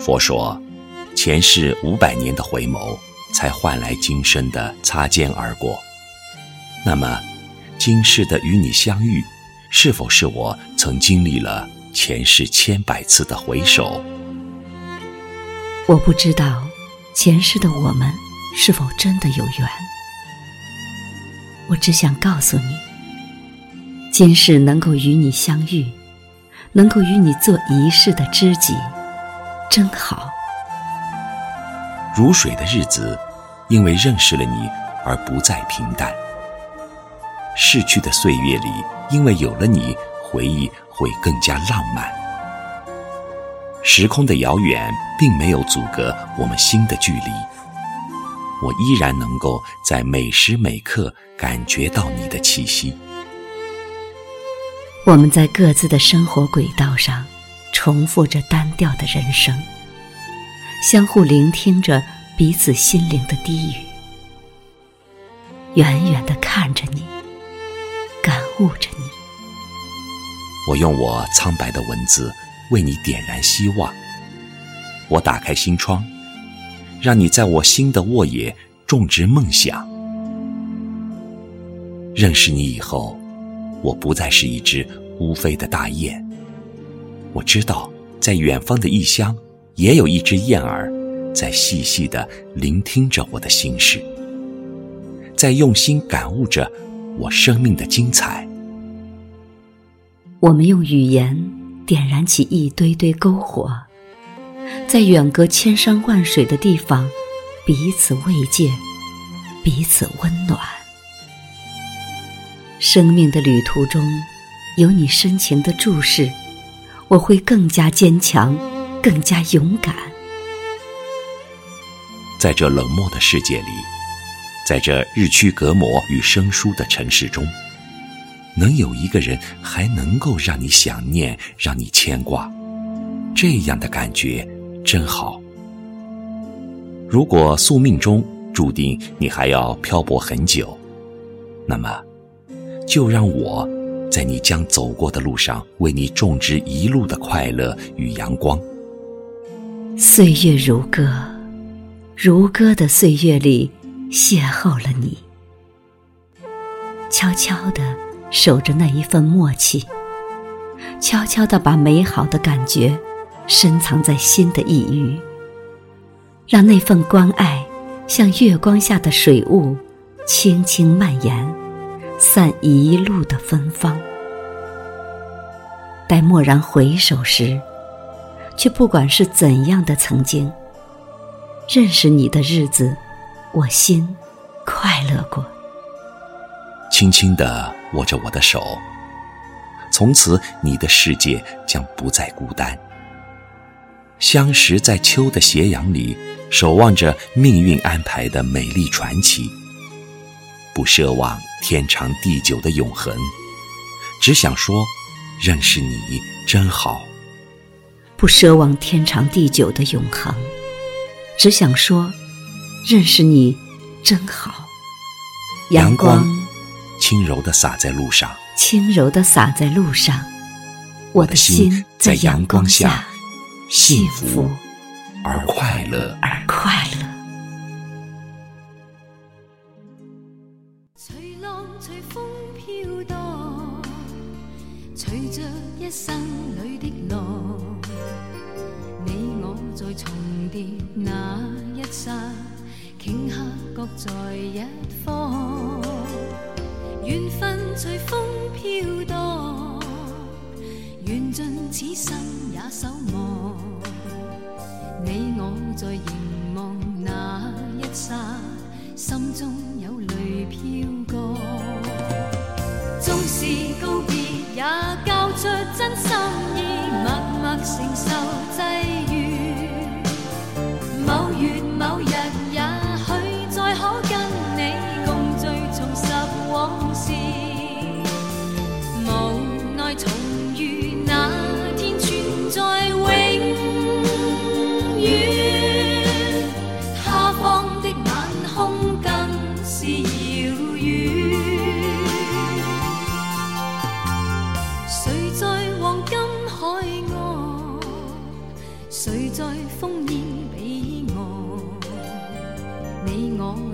佛说，前世五百年的回眸，才换来今生的擦肩而过。那么，今世的与你相遇，是否是我曾经历了前世千百次的回首？我不知道，前世的我们是否真的有缘。我只想告诉你，今世能够与你相遇，能够与你做一世的知己，真好。如水的日子，因为认识了你而不再平淡。逝去的岁月里，因为有了你，回忆会更加浪漫。时空的遥远，并没有阻隔我们心的距离。我依然能够在每时每刻感觉到你的气息。我们在各自的生活轨道上，重复着单调的人生，相互聆听着彼此心灵的低语，远远的看着你。感悟着你，我用我苍白的文字为你点燃希望。我打开心窗，让你在我心的沃野种植梦想。认识你以后，我不再是一只孤飞的大雁。我知道，在远方的异乡，也有一只燕儿，在细细的聆听着我的心事，在用心感悟着我生命的精彩。我们用语言点燃起一堆堆篝火，在远隔千山万水的地方，彼此慰藉，彼此温暖。生命的旅途中，有你深情的注视，我会更加坚强，更加勇敢。在这冷漠的世界里，在这日趋隔膜与生疏的城市中。能有一个人还能够让你想念，让你牵挂，这样的感觉真好。如果宿命中注定你还要漂泊很久，那么，就让我在你将走过的路上，为你种植一路的快乐与阳光。岁月如歌，如歌的岁月里，邂逅了你，悄悄的。守着那一份默契，悄悄地把美好的感觉深藏在心的一隅，让那份关爱像月光下的水雾，轻轻蔓延，散一路的芬芳。待蓦然回首时，却不管是怎样的曾经，认识你的日子，我心快乐过。轻轻地握着我的手，从此你的世界将不再孤单。相识在秋的斜阳里，守望着命运安排的美丽传奇。不奢望天长地久的永恒，只想说，认识你真好。不奢望天长地久的永恒，只想说，认识你真好。阳光。轻柔地洒在路上，轻柔地洒在路上，我的心在阳光下，幸福而快乐，而快乐。随风飘荡，随着一生里的浪，你我在重叠那一刹，顷刻各在一方。缘分随风飘荡，缘尽此生也守望。你我在凝望那一刹，心中有泪飘过。默默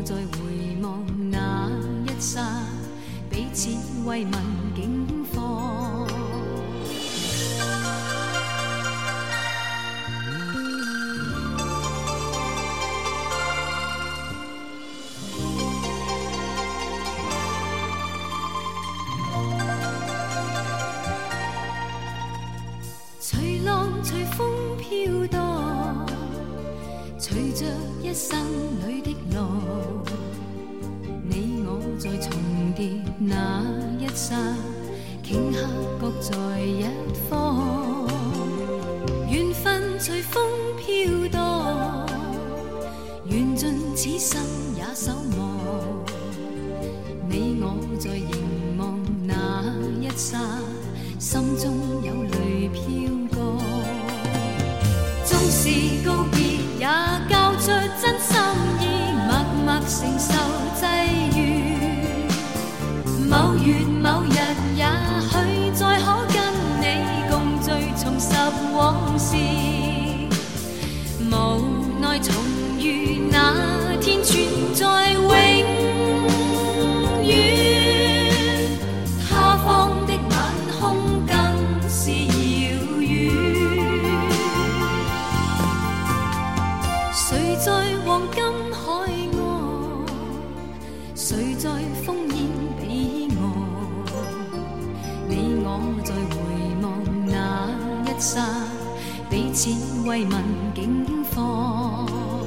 再回望那一刹，彼此慰问竟随着一生里的路，你我在重叠那一刹，顷刻各在一方。缘分随风飘荡，缘尽此生也守望。你我在凝望那一刹，心中有泪飘过。纵是告别事。无奈重遇那天，存在永远。他方的晚空更是遥远。谁在黄金海岸？谁在烽烟彼岸？你我在回望那一刹，彼此慰问境况。